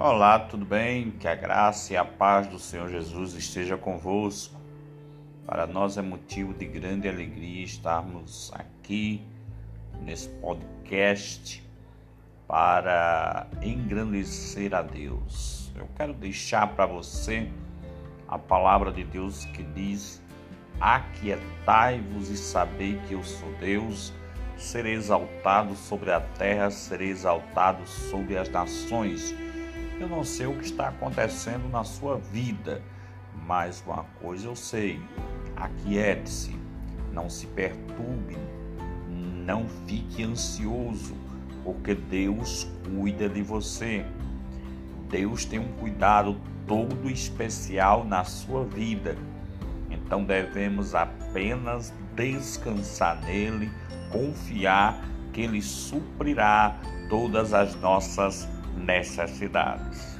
Olá, tudo bem? Que a graça e a paz do Senhor Jesus esteja convosco. Para nós é motivo de grande alegria estarmos aqui nesse podcast para engrandecer a Deus. Eu quero deixar para você a palavra de Deus que diz: Aquietai-vos e sabei que eu sou Deus, serei exaltado sobre a terra, serei exaltado sobre as nações eu não sei o que está acontecendo na sua vida, mas uma coisa eu sei: aquiete-se, não se perturbe, não fique ansioso, porque Deus cuida de você. Deus tem um cuidado todo especial na sua vida. Então devemos apenas descansar nele, confiar que ele suprirá todas as nossas necessidades necessidades.